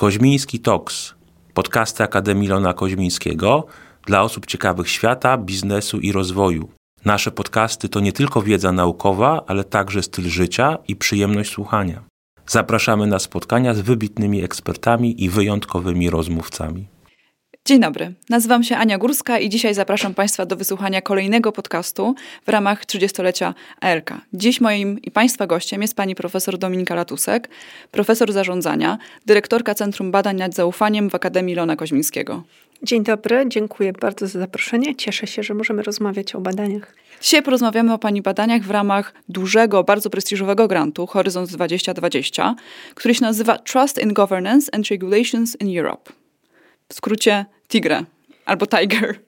Koźmiński Talks, podcasty Akademii Lona Koźmińskiego dla osób ciekawych świata, biznesu i rozwoju. Nasze podcasty to nie tylko wiedza naukowa, ale także styl życia i przyjemność słuchania. Zapraszamy na spotkania z wybitnymi ekspertami i wyjątkowymi rozmówcami. Dzień dobry, nazywam się Ania Górska i dzisiaj zapraszam Państwa do wysłuchania kolejnego podcastu w ramach 30-lecia ALK. Dziś moim i Państwa gościem jest pani profesor Dominika Latusek, profesor zarządzania, dyrektorka Centrum Badań nad Zaufaniem w Akademii Lona Koźmińskiego. Dzień dobry, dziękuję bardzo za zaproszenie. Cieszę się, że możemy rozmawiać o badaniach. Dzisiaj porozmawiamy o Pani badaniach w ramach dużego, bardzo prestiżowego grantu Horyzont 2020, który się nazywa Trust in Governance and Regulations in Europe. W skrócie TIGRE albo Tiger.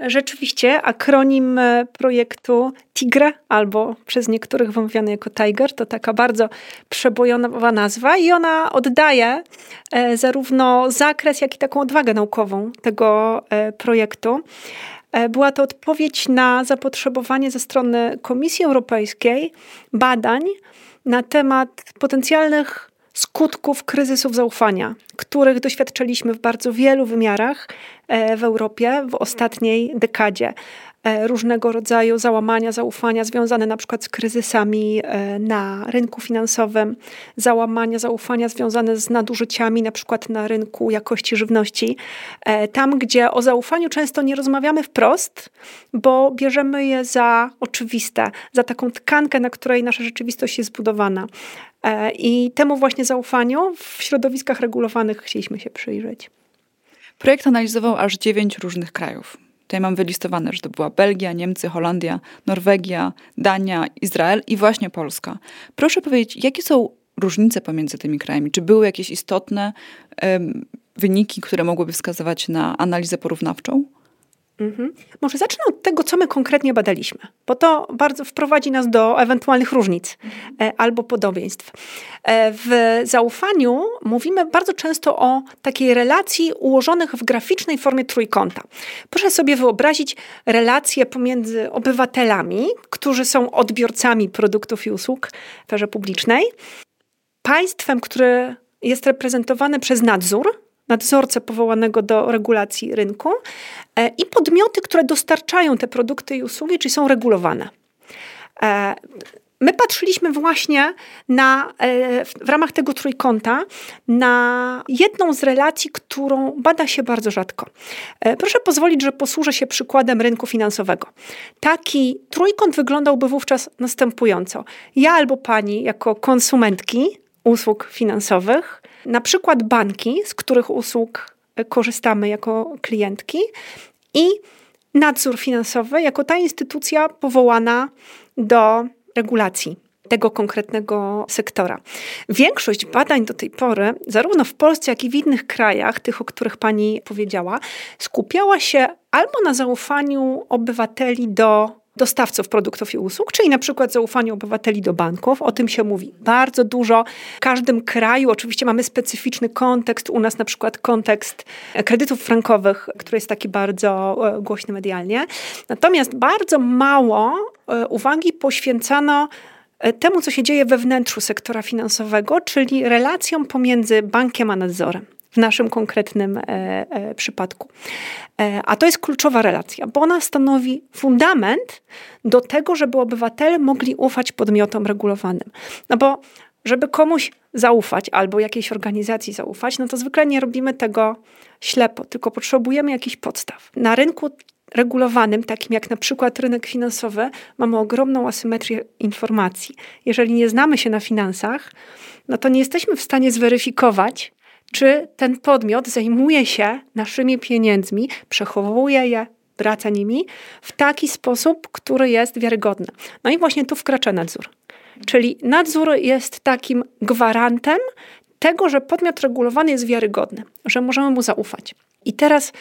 Rzeczywiście akronim e, projektu TIGRE, albo przez niektórych wymawiany jako Tiger, to taka bardzo przebojowa nazwa i ona oddaje e, zarówno zakres, jak i taką odwagę naukową tego e, projektu. Była to odpowiedź na zapotrzebowanie ze strony Komisji Europejskiej badań na temat potencjalnych skutków kryzysów zaufania, których doświadczyliśmy w bardzo wielu wymiarach e, w Europie w ostatniej dekadzie. E, różnego rodzaju załamania zaufania związane na przykład z kryzysami e, na rynku finansowym, załamania zaufania związane z nadużyciami na przykład na rynku jakości żywności. Tam, gdzie o zaufaniu często nie rozmawiamy wprost, bo bierzemy je za oczywiste, za taką tkankę, na której nasza rzeczywistość jest zbudowana. E, I temu właśnie zaufaniu w środowiskach regulowanych chcieliśmy się przyjrzeć. Projekt analizował aż dziewięć różnych krajów. Tutaj mam wylistowane, że to była Belgia, Niemcy, Holandia, Norwegia, Dania, Izrael i właśnie Polska. Proszę powiedzieć, jakie są różnice pomiędzy tymi krajami? Czy były jakieś istotne um, wyniki, które mogłyby wskazywać na analizę porównawczą? Mhm. Może zacznę od tego, co my konkretnie badaliśmy, bo to bardzo wprowadzi nas do ewentualnych różnic mhm. albo podobieństw. E, w zaufaniu mówimy bardzo często o takiej relacji ułożonych w graficznej formie trójkąta. Proszę sobie wyobrazić relacje pomiędzy obywatelami, którzy są odbiorcami produktów i usług w sferze publicznej, państwem, które jest reprezentowane przez nadzór, nadzorcę powołanego do regulacji rynku e, i podmioty, które dostarczają te produkty i usługi, czyli są regulowane. E, my patrzyliśmy właśnie na, e, w ramach tego trójkąta na jedną z relacji, którą bada się bardzo rzadko. Proszę pozwolić, że posłużę się przykładem rynku finansowego. Taki trójkąt wyglądałby wówczas następująco. Ja albo pani, jako konsumentki usług finansowych, na przykład banki, z których usług korzystamy jako klientki i nadzór finansowy jako ta instytucja powołana do regulacji tego konkretnego sektora. Większość badań do tej pory, zarówno w Polsce, jak i w innych krajach, tych, o których pani powiedziała, skupiała się albo na zaufaniu obywateli do dostawców produktów i usług, czyli na przykład zaufanie obywateli do banków. O tym się mówi bardzo dużo. W każdym kraju oczywiście mamy specyficzny kontekst. U nas na przykład kontekst kredytów frankowych, który jest taki bardzo e, głośny medialnie. Natomiast bardzo mało e, uwagi poświęcano e, temu, co się dzieje we wnętrzu sektora finansowego, czyli relacjom pomiędzy bankiem a nadzorem w naszym konkretnym e, e, przypadku. E, a to jest kluczowa relacja, bo ona stanowi fundament do tego, żeby obywatele mogli ufać podmiotom regulowanym. No bo żeby komuś zaufać albo jakiejś organizacji zaufać, no to zwykle nie robimy tego ślepo, tylko potrzebujemy jakichś podstaw. Na rynku regulowanym, takim jak na przykład rynek finansowy, mamy ogromną asymetrię informacji. Jeżeli nie znamy się na finansach, no to nie jesteśmy w stanie zweryfikować, czy ten podmiot zajmuje się naszymi pieniędzmi, przechowuje je, wraca nimi w taki sposób, który jest wiarygodny. No i właśnie tu wkracza nadzór. Czyli nadzór jest takim gwarantem tego, że podmiot regulowany jest wiarygodny, że możemy mu zaufać. I teraz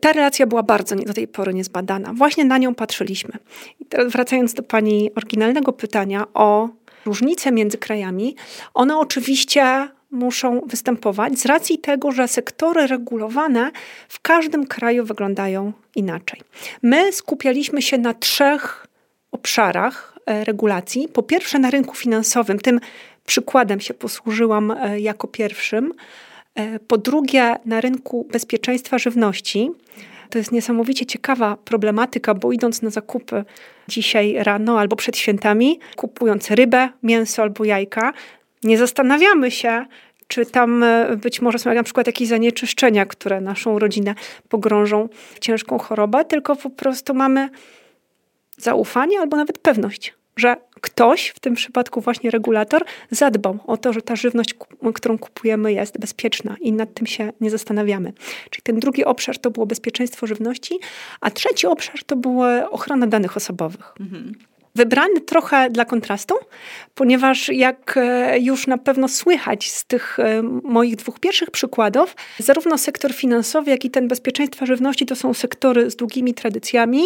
ta relacja była bardzo do tej pory niezbadana. Właśnie na nią patrzyliśmy. I teraz wracając do Pani oryginalnego pytania o różnice między krajami, one oczywiście muszą występować z racji tego, że sektory regulowane w każdym kraju wyglądają inaczej. My skupialiśmy się na trzech obszarach e, regulacji. Po pierwsze, na rynku finansowym, tym przykładem się posłużyłam e, jako pierwszym. E, po drugie, na rynku bezpieczeństwa żywności to jest niesamowicie ciekawa problematyka, bo idąc na zakupy dzisiaj rano albo przed świętami, kupując rybę, mięso albo jajka, nie zastanawiamy się, czy tam e, być może są na przykład jakieś zanieczyszczenia, które naszą rodzinę pogrążą w ciężką chorobę, tylko po prostu mamy zaufanie albo nawet pewność, że ktoś, w tym przypadku właśnie regulator, zadbał o to, że ta żywność, którą kupujemy, jest bezpieczna i nad tym się nie zastanawiamy. Czyli ten drugi obszar to było bezpieczeństwo żywności, a trzeci obszar to była ochrona danych osobowych. Mhm. Wybrany trochę dla kontrastu, ponieważ jak e, już na pewno słychać z tych e, moich dwóch pierwszych przykładów, zarówno sektor finansowy, jak i ten bezpieczeństwa żywności to są sektory z długimi tradycjami,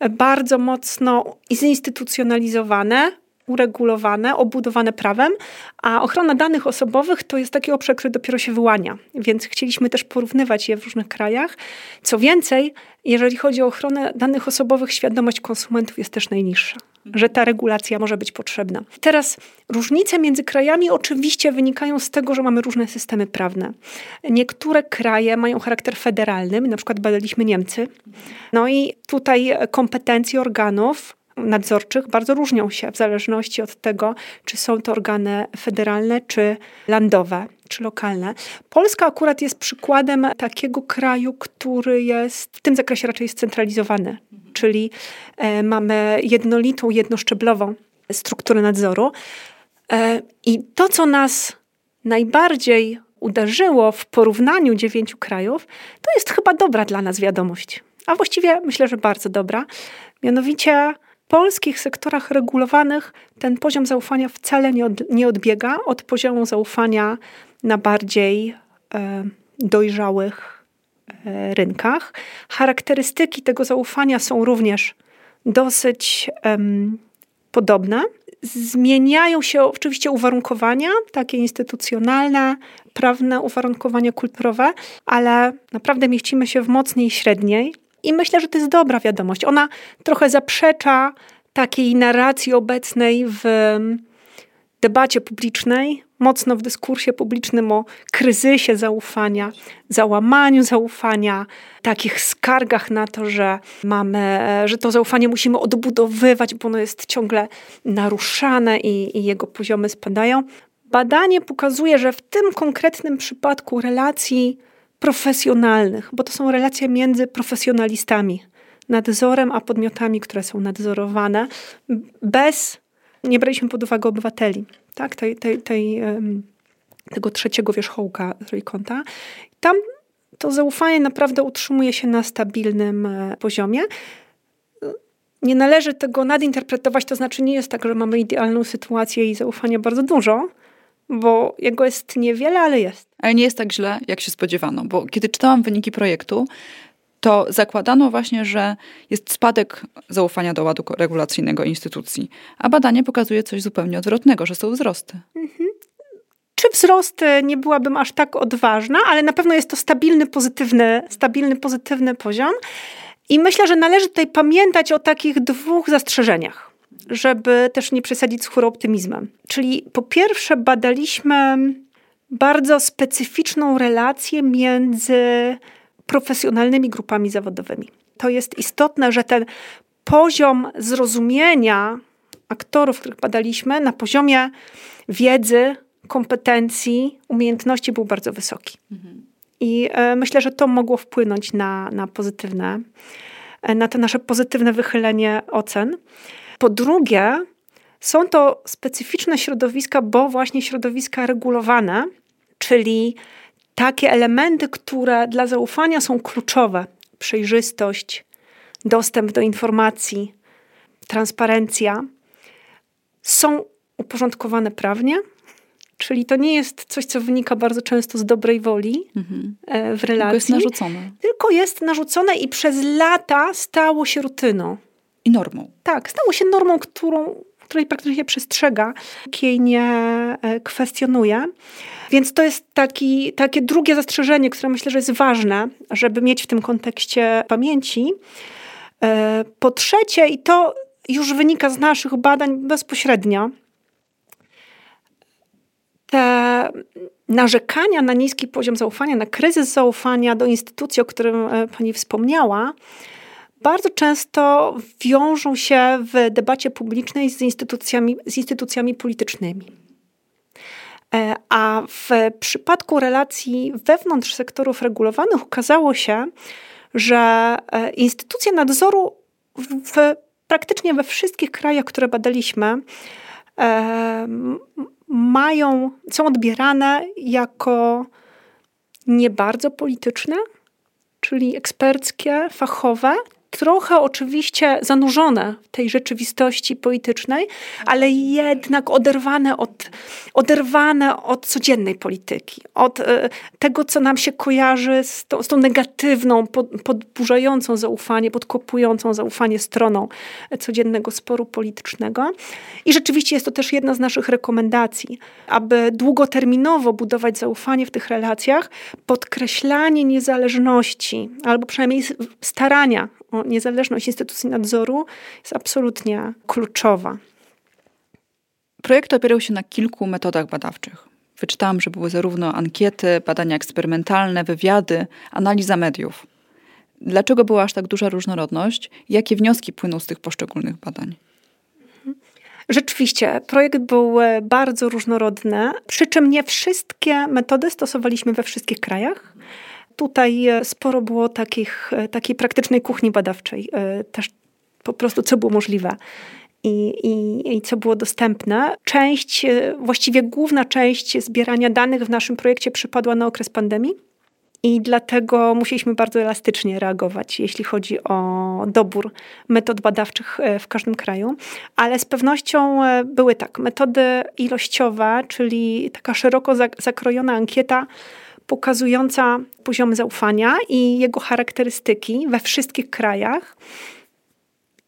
e, bardzo mocno zinstytucjonalizowane, uregulowane, obudowane prawem, a ochrona danych osobowych to jest taki obszar, który dopiero się wyłania, więc chcieliśmy też porównywać je w różnych krajach. Co więcej, jeżeli chodzi o ochronę danych osobowych, świadomość konsumentów jest też najniższa że ta regulacja może być potrzebna. Teraz różnice między krajami oczywiście wynikają z tego, że mamy różne systemy prawne. Niektóre kraje mają charakter federalny, na przykład badaliśmy Niemcy. No i tutaj kompetencje organów nadzorczych bardzo różnią się w zależności od tego, czy są to organy federalne, czy landowe, czy lokalne. Polska akurat jest przykładem takiego kraju, który jest w tym zakresie raczej scentralizowany, czyli e, mamy jednolitą, jednoszczeblową strukturę nadzoru. E, I to, co nas najbardziej uderzyło w porównaniu dziewięciu krajów, to jest chyba dobra dla nas wiadomość. A właściwie myślę, że bardzo dobra. Mianowicie polskich sektorach regulowanych ten poziom zaufania wcale nie, od, nie odbiega od poziomu zaufania na bardziej e, dojrzałych e, rynkach. Charakterystyki tego zaufania są również dosyć podobne. Zmieniają się oczywiście uwarunkowania, takie instytucjonalne, prawne uwarunkowania kulturowe, ale naprawdę mieścimy się w mocniej średniej. I myślę, że to jest dobra wiadomość. Ona trochę zaprzecza takiej narracji obecnej w debacie publicznej, mocno w dyskursie publicznym o kryzysie zaufania, załamaniu zaufania, takich skargach na to, że mamy, że to zaufanie musimy odbudowywać, bo ono jest ciągle naruszane i, i jego poziomy spadają. Badanie pokazuje, że w tym konkretnym przypadku relacji profesjonalnych, bo to są relacje między profesjonalistami, nadzorem, a podmiotami, które są nadzorowane, bez, nie braliśmy pod uwagę obywateli, tak, tej, tej, tej, tego trzeciego wierzchołka trójkąta. Tam to zaufanie naprawdę utrzymuje się na stabilnym e, poziomie. Nie należy tego nadinterpretować, to znaczy nie jest tak, że mamy idealną sytuację i zaufania bardzo dużo, bo jego jest niewiele, ale jest. Ale nie jest tak źle, jak się spodziewano, bo kiedy czytałam wyniki projektu, to zakładano właśnie, że jest spadek zaufania do ładu regulacyjnego instytucji, a badanie pokazuje coś zupełnie odwrotnego, że są wzrosty. Mhm. Czy wzrosty nie byłabym aż tak odważna, ale na pewno jest to stabilny, pozytywny, stabilny, pozytywny poziom. I myślę, że należy tutaj pamiętać o takich dwóch zastrzeżeniach żeby też nie przesadzić z chóroptymizmem. Czyli po pierwsze badaliśmy bardzo specyficzną relację między profesjonalnymi grupami zawodowymi. To jest istotne, że ten poziom zrozumienia aktorów, których badaliśmy, na poziomie wiedzy, kompetencji, umiejętności był bardzo wysoki. Mhm. I e, myślę, że to mogło wpłynąć na, na pozytywne, e, na to nasze pozytywne wychylenie ocen. Po drugie, są to specyficzne środowiska, bo właśnie środowiska regulowane, czyli takie elementy, które dla zaufania są kluczowe: przejrzystość, dostęp do informacji, transparencja, są uporządkowane prawnie. Czyli to nie jest coś, co wynika bardzo często z dobrej woli mhm. E, w relacji. Tylko jest narzucone. Tylko jest narzucone i przez lata stało się rutyną i normą. Tak, stało się normą, którą, której praktycznie przestrzega, jej nie e, kwestionuje. Więc to jest taki, takie drugie zastrzeżenie, które myślę, że jest ważne, żeby mieć w tym kontekście pamięci. E, po trzecie, i to już wynika z naszych badań bezpośrednio, te narzekania na niski poziom zaufania, na kryzys zaufania do instytucji, o którym e, pani wspomniała, bardzo często wiążą się w debacie publicznej z instytucjami, z instytucjami politycznymi. E, a w przypadku relacji wewnątrz sektorów regulowanych okazało się, że e, instytucje nadzoru w, praktycznie we wszystkich krajach, które badaliśmy, e, mają, są odbierane jako nie bardzo polityczne, czyli eksperckie, fachowe, trochę oczywiście zanurzone w tej rzeczywistości politycznej, ale jednak oderwane od, oderwane od codziennej polityki, od e, tego, co nam się kojarzy z, to, z tą negatywną, pod, podburzającą zaufanie, podkopującą zaufanie stroną codziennego sporu politycznego. I rzeczywiście jest to też jedna z naszych rekomendacji, aby długoterminowo budować zaufanie w tych relacjach, podkreślanie niezależności, albo przynajmniej starania niezależność instytucji nadzoru jest absolutnie kluczowa. Projekt opierał się na kilku metodach badawczych. Wyczytałam, że były zarówno ankiety, badania eksperymentalne, wywiady, analiza mediów. Dlaczego była aż tak duża różnorodność? Jakie wnioski płyną z tych poszczególnych badań? Rzeczywiście, projekt był e, bardzo różnorodny, przy czym nie wszystkie metody stosowaliśmy we wszystkich krajach tutaj e, sporo było takich, e, takiej praktycznej kuchni badawczej, e, też po prostu co było możliwe. I, i, i, co było dostępne. Część, właściwie główna część zbierania danych w naszym projekcie przypadła na okres pandemii. I dlatego musieliśmy bardzo elastycznie reagować, jeśli chodzi o dobór metod badawczych w każdym kraju. Ale z pewnością były tak, metody ilościowe, czyli taka szeroko zakrojona ankieta, pokazująca poziom zaufania i jego charakterystyki we wszystkich krajach.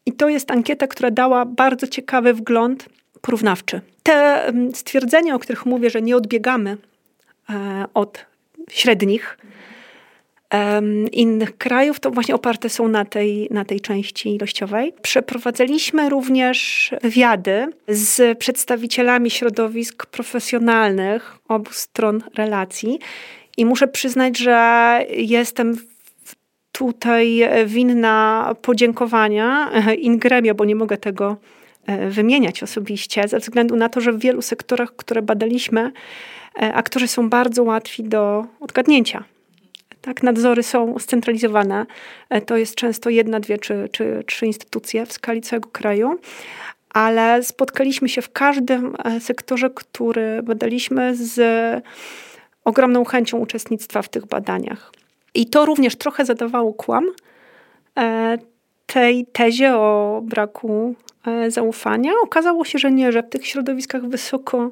I to jest ankieta, która dała bardzo ciekawy wgląd porównawczy. Te stwierdzenia, o których mówię, że nie odbiegamy e, od średnich innych krajów, to właśnie oparte są na tej, na tej części ilościowej. Przeprowadzaliśmy również wywiady z przedstawicielami środowisk profesjonalnych obu stron relacji i muszę przyznać, że jestem tutaj winna podziękowania Ingremia, bo nie mogę tego e, wymieniać osobiście, ze względu na to, że w wielu sektorach, które badaliśmy, e, aktorzy są bardzo łatwi do odgadnięcia. Tak, nadzory są scentralizowane. E, to jest często jedna, dwie czy, czy trzy instytucje w skali całego kraju, ale spotkaliśmy się w każdym sektorze, który badaliśmy z ogromną chęcią uczestnictwa w tych badaniach. I to również trochę zadawało kłam e, tej tezie o braku e, zaufania. Okazało się, że nie, że w tych środowiskach wysoko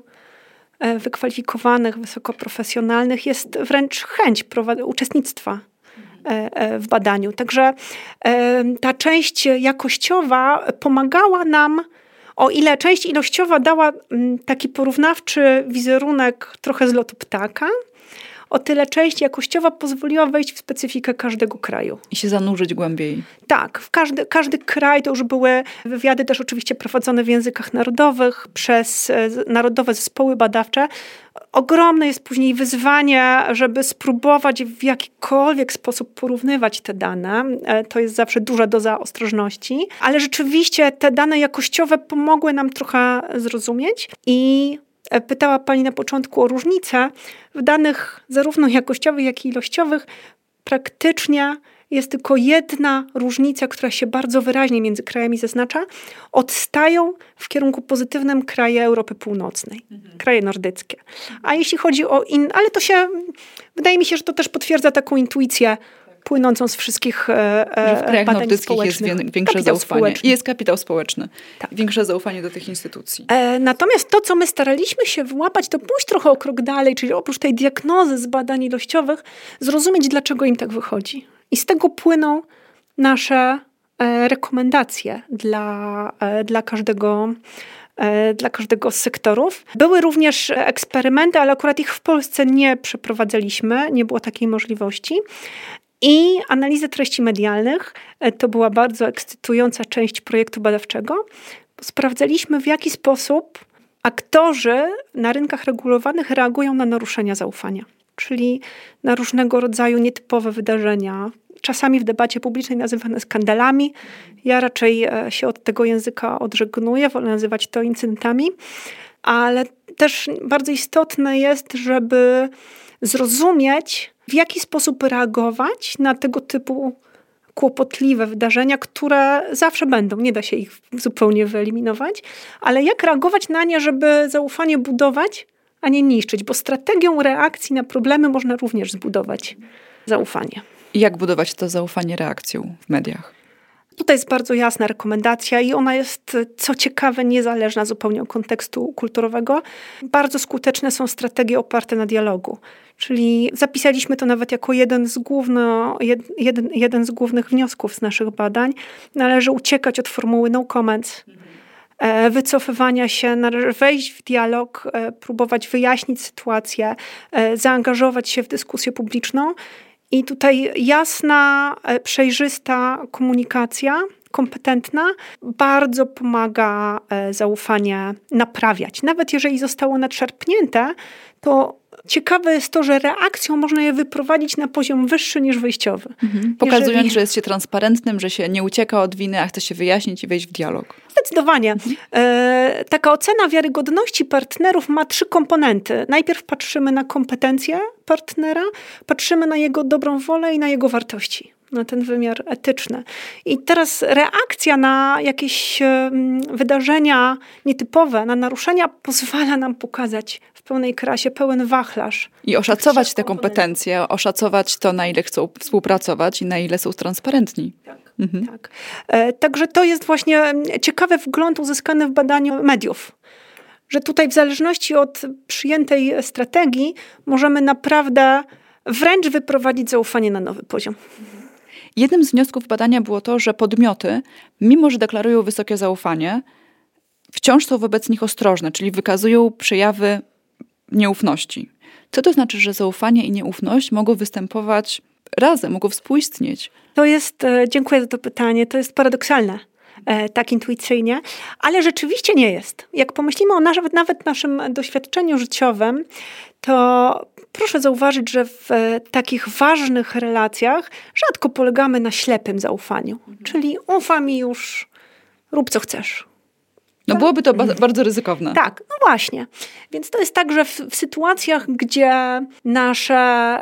e, wykwalifikowanych, wysoko profesjonalnych jest wręcz chęć uczestnictwa w badaniu. Także ta część jakościowa pomagała nam o ile część ilościowa dała mm, taki porównawczy wizerunek trochę z lotu ptaka, o tyle część jakościowa pozwoliła wejść w specyfikę każdego kraju. I się zanurzyć głębiej. Tak, w każdy, każdy kraj to już były wywiady też oczywiście prowadzone w językach narodowych przez e, narodowe zespoły badawcze. Ogromne jest później wyzwanie, żeby spróbować w jakikolwiek sposób porównywać te dane. E, to jest zawsze duża doza ostrożności, ale rzeczywiście te dane jakościowe pomogły nam trochę zrozumieć i pytała Pani na początku o różnice. W danych zarówno jakościowych, jak i ilościowych praktycznie jest tylko jedna różnica, która się bardzo wyraźnie między krajami zaznacza. Odstają w kierunku pozytywnym kraje Europy Północnej, mhm. kraje nordyckie. A jeśli chodzi o in, ale to się, wydaje mi się, że to też potwierdza taką intuicję płynącą z wszystkich e, że w krajach nordyckich jest większe kapitał zaufanie. Społeczny. Jest kapitał społeczny. Tak. Większe zaufanie do tych instytucji. E, natomiast to, co my staraliśmy się wyłapać, to pójść trochę o krok dalej, czyli oprócz tej diagnozy z badań ilościowych, zrozumieć, dlaczego im tak wychodzi. I z tego płyną nasze e, rekomendacje dla, e, dla każdego e, dla każdego z sektorów. Były również eksperymenty, ale akurat ich w Polsce nie przeprowadzaliśmy, nie było takiej możliwości. I analiza treści medialnych e, to była bardzo ekscytująca część projektu badawczego. Sprawdzaliśmy, w jaki sposób aktorzy na rynkach regulowanych reagują na naruszenia zaufania, czyli na różnego rodzaju nietypowe wydarzenia, czasami w debacie publicznej nazywane skandalami. Ja raczej e, się od tego języka odżegnuję, wolę nazywać to incydentami, ale też bardzo istotne jest, żeby zrozumieć, w jaki sposób reagować na tego typu kłopotliwe wydarzenia, które zawsze będą, nie da się ich zupełnie wyeliminować, ale jak reagować na nie, żeby zaufanie budować, a nie niszczyć, bo strategią reakcji na problemy można również zbudować zaufanie. I jak budować to zaufanie reakcją w mediach? Tutaj jest bardzo jasna rekomendacja i ona jest, co ciekawe, niezależna zupełnie od kontekstu kulturowego. Bardzo skuteczne są strategie oparte na dialogu. Czyli zapisaliśmy to nawet jako jeden z, główno, jeden, jeden z głównych wniosków z naszych badań. Należy uciekać od formuły no comments, e, wycofywania się, należy wejść w dialog, e, próbować wyjaśnić sytuację, e, zaangażować się w dyskusję publiczną i tutaj jasna, przejrzysta komunikacja, kompetentna, bardzo pomaga zaufanie naprawiać. Nawet jeżeli zostało nadszarpnięte, to ciekawe jest to, że reakcją można je wyprowadzić na poziom wyższy niż wyjściowy. Mhm. Pokazując, Jeżeli... że jest się transparentnym, że się nie ucieka od winy, a chce się wyjaśnić i wejść w dialog. Zdecydowanie. E, taka ocena wiarygodności partnerów ma trzy komponenty. Najpierw patrzymy na kompetencje partnera, patrzymy na jego dobrą wolę i na jego wartości na ten wymiar etyczny. I teraz reakcja na jakieś wydarzenia nietypowe, na naruszenia pozwala nam pokazać w pełnej krasie pełen wachlarz. I oszacować te kompetencje, oszacować to, na ile chcą współpracować i na ile są transparentni. Tak. Mhm. tak. E, także to jest właśnie ciekawy wgląd uzyskany w badaniu mediów że tutaj w zależności od przyjętej strategii możemy naprawdę wręcz wyprowadzić zaufanie na nowy poziom. Jednym z wniosków badania było to, że podmioty, mimo że deklarują wysokie zaufanie, wciąż są wobec nich ostrożne, czyli wykazują przejawy nieufności. Co to znaczy, że zaufanie i nieufność mogą występować razem, mogą współistnieć? To jest, e, dziękuję za to pytanie, to jest paradoksalne e, tak intuicyjnie, ale rzeczywiście nie jest. Jak pomyślimy o nawet, nawet naszym doświadczeniu życiowym, to proszę zauważyć, że w e, takich ważnych relacjach rzadko polegamy na ślepym zaufaniu. Mhm. Czyli ufa mi już, rób co chcesz. No byłoby to ba bardzo ryzykowne. Tak, no właśnie. Więc to jest tak, że w, w sytuacjach, gdzie nasze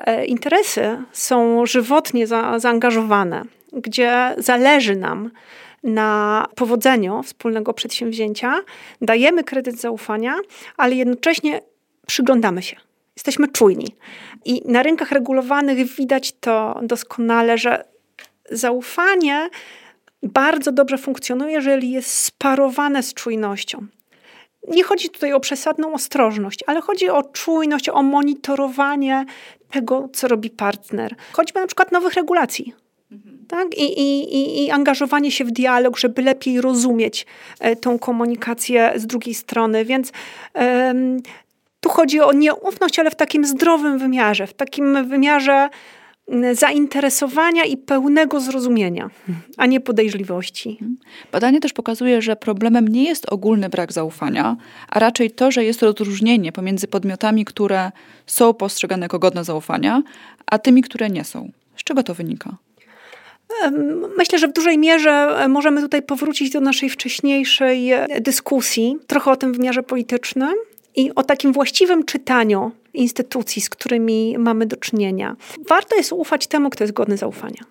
e, interesy są żywotnie za, zaangażowane, gdzie zależy nam na powodzeniu wspólnego przedsięwzięcia, dajemy kredyt zaufania, ale jednocześnie przyglądamy się jesteśmy czujni. I na rynkach regulowanych widać to doskonale, że zaufanie bardzo dobrze funkcjonuje, jeżeli jest sparowane z czujnością. Nie chodzi tutaj o przesadną ostrożność, ale chodzi o czujność, o monitorowanie tego, co robi partner. Choćby na przykład nowych regulacji. Tak? I, i, I angażowanie się w dialog, żeby lepiej rozumieć e, tą komunikację z drugiej strony. Więc tu chodzi o nieufność, ale w takim zdrowym wymiarze, w takim wymiarze zainteresowania i pełnego zrozumienia, a nie podejrzliwości. Badanie też pokazuje, że problemem nie jest ogólny brak zaufania, a raczej to, że jest rozróżnienie pomiędzy podmiotami, które są postrzegane jako godne zaufania, a tymi, które nie są. Z czego to wynika? Myślę, że w dużej mierze e, możemy tutaj powrócić do naszej wcześniejszej e, dyskusji, trochę o tym wymiarze politycznym, i o takim właściwym czytaniu instytucji, z którymi mamy do czynienia. Warto jest ufać temu, kto jest godny zaufania.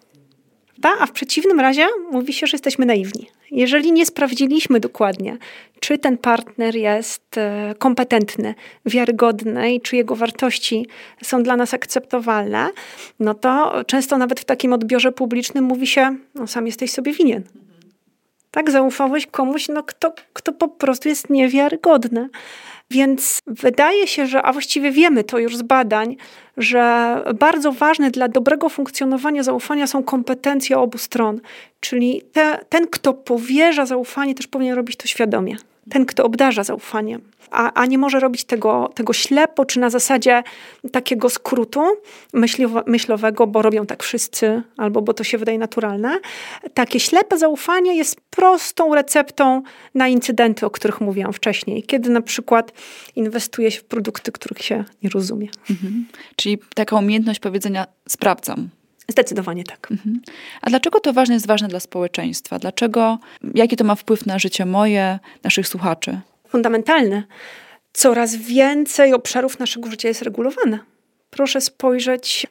A w przeciwnym razie mówi się, że jesteśmy naiwni. Jeżeli nie sprawdziliśmy dokładnie, czy ten partner jest e, kompetentny, wiarygodny i czy jego wartości są dla nas akceptowalne, no to często nawet w takim odbiorze publicznym mówi się, no sam jesteś sobie winien. Tak, zaufałeś komuś, no kto, kto po prostu jest niewiarygodny. Więc wydaje się, że, a właściwie wiemy to już z badań, że bardzo ważne dla dobrego funkcjonowania zaufania są kompetencje obu stron. Czyli te, ten, kto powierza zaufanie, też powinien robić to świadomie. Ten, kto obdarza zaufaniem. A, a nie może robić tego, tego ślepo, czy na zasadzie takiego skrótu myślowego, bo robią tak wszyscy, albo bo to się wydaje naturalne. Takie ślepe zaufanie jest prostą receptą na incydenty, o których mówiłam wcześniej, kiedy na przykład inwestuje się w produkty, których się nie rozumie. Mhm. Czyli taka umiejętność powiedzenia sprawdzam. Zdecydowanie tak. Mhm. A dlaczego to ważne jest ważne dla społeczeństwa? Dlaczego, jaki to ma wpływ na życie moje, naszych słuchaczy? Fundamentalny. Coraz więcej obszarów naszego życia jest regulowane. Proszę spojrzeć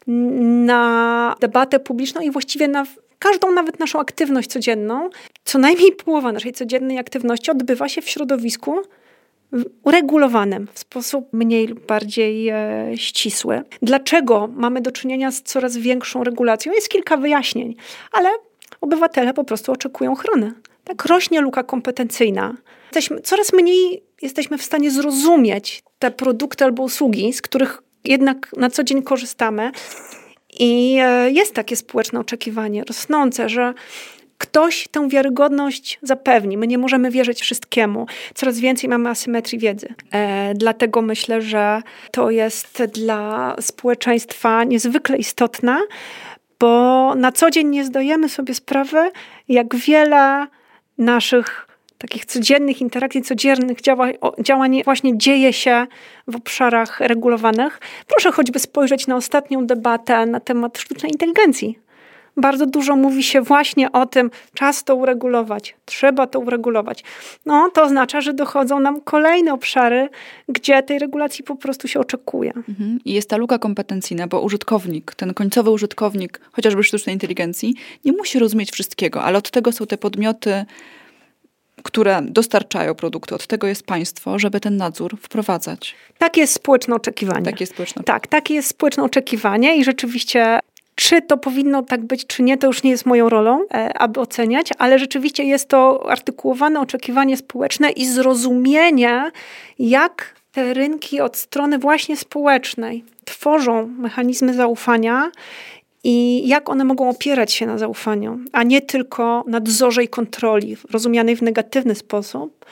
na debatę publiczną i właściwie na każdą nawet naszą aktywność codzienną. Co najmniej połowa naszej codziennej aktywności odbywa się w środowisku uregulowanym w sposób mniej lub bardziej e, ścisły. Dlaczego mamy do czynienia z coraz większą regulacją? Jest kilka wyjaśnień, ale obywatele po prostu oczekują ochrony. Tak rośnie luka kompetencyjna. Jesteśmy, coraz mniej jesteśmy w stanie zrozumieć te produkty albo usługi, z których jednak na co dzień korzystamy. I e, jest takie społeczne oczekiwanie rosnące, że ktoś tę wiarygodność zapewni. My nie możemy wierzyć wszystkiemu. Coraz więcej mamy asymetrii wiedzy. E, dlatego myślę, że to jest dla społeczeństwa niezwykle istotne, bo na co dzień nie zdajemy sobie sprawy, jak wiele naszych takich codziennych interakcji, codziennych działań właśnie dzieje się w obszarach regulowanych. Proszę choćby spojrzeć na ostatnią debatę na temat sztucznej inteligencji bardzo dużo mówi się właśnie o tym, czas to uregulować, trzeba to uregulować. No, to oznacza, że dochodzą nam kolejne obszary, gdzie tej regulacji po prostu się oczekuje. Mhm. I jest ta luka kompetencyjna, bo użytkownik, ten końcowy użytkownik, chociażby sztucznej inteligencji, nie musi rozumieć wszystkiego, ale od tego są te podmioty, które dostarczają produkty, od tego jest państwo, żeby ten nadzór wprowadzać. Takie jest społeczne oczekiwanie. Takie jest społeczne. Tak, takie jest społeczne oczekiwanie i rzeczywiście czy to powinno tak być, czy nie, to już nie jest moją rolą, e, aby oceniać, ale rzeczywiście jest to artykułowane oczekiwanie społeczne i zrozumienie, jak te rynki od strony właśnie społecznej tworzą mechanizmy zaufania i jak one mogą opierać się na zaufaniu, a nie tylko nadzorze i kontroli, rozumianej w negatywny sposób,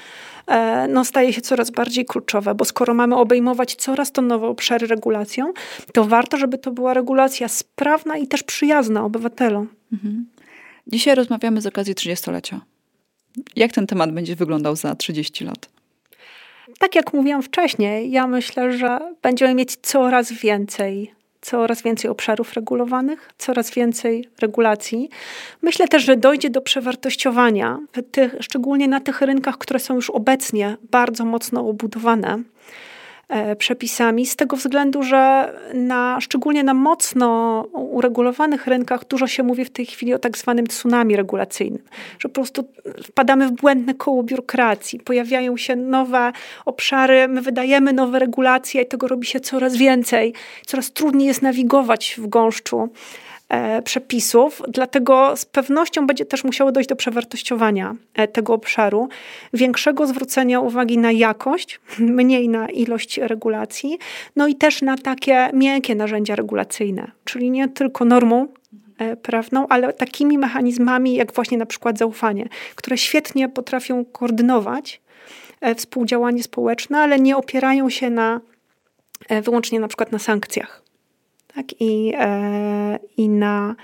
no, staje się coraz bardziej kluczowe, bo skoro mamy obejmować coraz to nowe obszary regulacją, to warto, żeby to była regulacja sprawna i też przyjazna obywatelom. Mhm. Dzisiaj rozmawiamy z okazji 30-lecia. Jak ten temat będzie wyglądał za 30 lat? Tak jak mówiłam wcześniej, ja myślę, że będziemy mieć coraz więcej coraz więcej obszarów regulowanych, coraz więcej regulacji. Myślę też, że dojdzie do przewartościowania, tych, szczególnie na tych rynkach, które są już obecnie bardzo mocno obudowane. E, przepisami, z tego względu, że na, szczególnie na mocno uregulowanych rynkach dużo się mówi w tej chwili o tak zwanym tsunami regulacyjnym, że po prostu wpadamy w błędne koło biurokracji, pojawiają się nowe obszary, my wydajemy nowe regulacje i tego robi się coraz więcej, coraz trudniej jest nawigować w gąszczu przepisów, dlatego z pewnością będzie też musiało dojść do przewartościowania e, tego obszaru, większego zwrócenia uwagi na jakość, mniej na ilość regulacji, no i też na takie miękkie narzędzia regulacyjne, czyli nie tylko normą e, prawną, ale takimi mechanizmami jak właśnie na przykład zaufanie, które świetnie potrafią koordynować współdziałanie społeczne, ale nie opierają się na wyłącznie na przykład na sankcjach tak? I, e, i na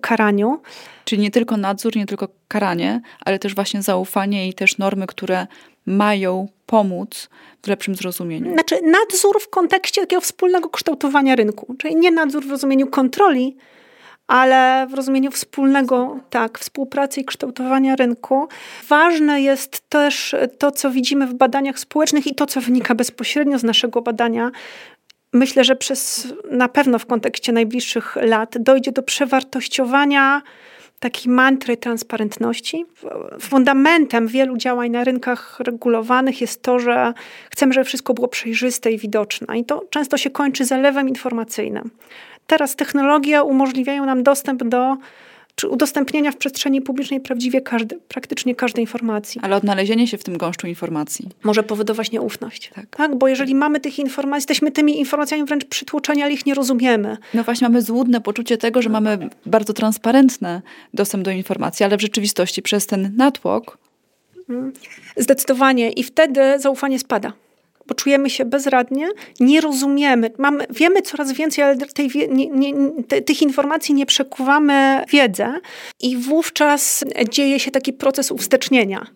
karaniu. Czyli nie tylko nadzór, nie tylko karanie, ale też właśnie zaufanie i też normy, które mają pomóc w lepszym zrozumieniu. Znaczy nadzór w kontekście takiego wspólnego kształtowania rynku, czyli nie nadzór w rozumieniu kontroli, ale w rozumieniu wspólnego, tak, współpracy i kształtowania rynku. Ważne jest też to, co widzimy w badaniach społecznych i to, co wynika bezpośrednio z naszego badania, myślę, że przez na pewno w kontekście najbliższych lat dojdzie do przewartościowania takiej mantry transparentności. Fundamentem wielu działań na rynkach regulowanych jest to, że chcemy, żeby wszystko było przejrzyste i widoczne. I to często się kończy zalewem informacyjnym. Teraz technologie umożliwiają nam dostęp do czy udostępnienia w przestrzeni publicznej prawdziwie każdy, praktycznie każdej informacji. Ale odnalezienie się w tym gąszczu informacji. Może powodować nieufność. Tak. tak. Bo jeżeli mamy tych informacji, jesteśmy tymi informacjami wręcz przytłoczeni, ale ich nie rozumiemy. No właśnie mamy złudne poczucie tego, że mamy bardzo transparentny dostęp do informacji, ale w rzeczywistości przez ten natłok Mm. Zdecydowanie. I wtedy zaufanie spada bo czujemy się bezradnie, nie rozumiemy, mamy, wiemy coraz więcej, ale tej, nie, nie, te, tych informacji nie przekuwamy wiedzę i wówczas dzieje się taki proces uwstecznienia.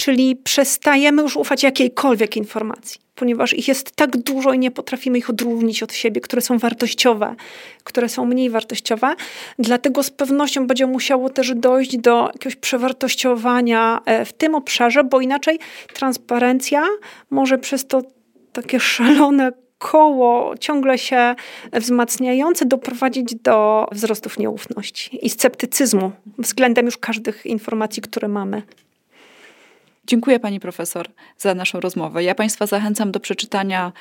Czyli przestajemy już ufać jakiejkolwiek informacji, ponieważ ich jest tak dużo i nie potrafimy ich odróżnić od siebie, które są wartościowe, które są mniej wartościowe. Dlatego z pewnością będzie musiało też dojść do jakiegoś przewartościowania e, w tym obszarze, bo inaczej transparencja może przez to takie szalone koło ciągle się wzmacniające doprowadzić do wzrostów nieufności i sceptycyzmu względem już każdych informacji, które mamy. Dziękuję pani profesor za naszą rozmowę. Ja państwa zachęcam do przeczytania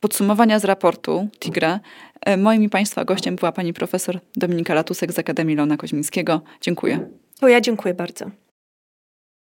podsumowania z raportu TIGRE. E, moim i państwa gościem była pani profesor Dominika Latusek z Akademii Lona Koźmińskiego. Dziękuję. To ja dziękuję bardzo.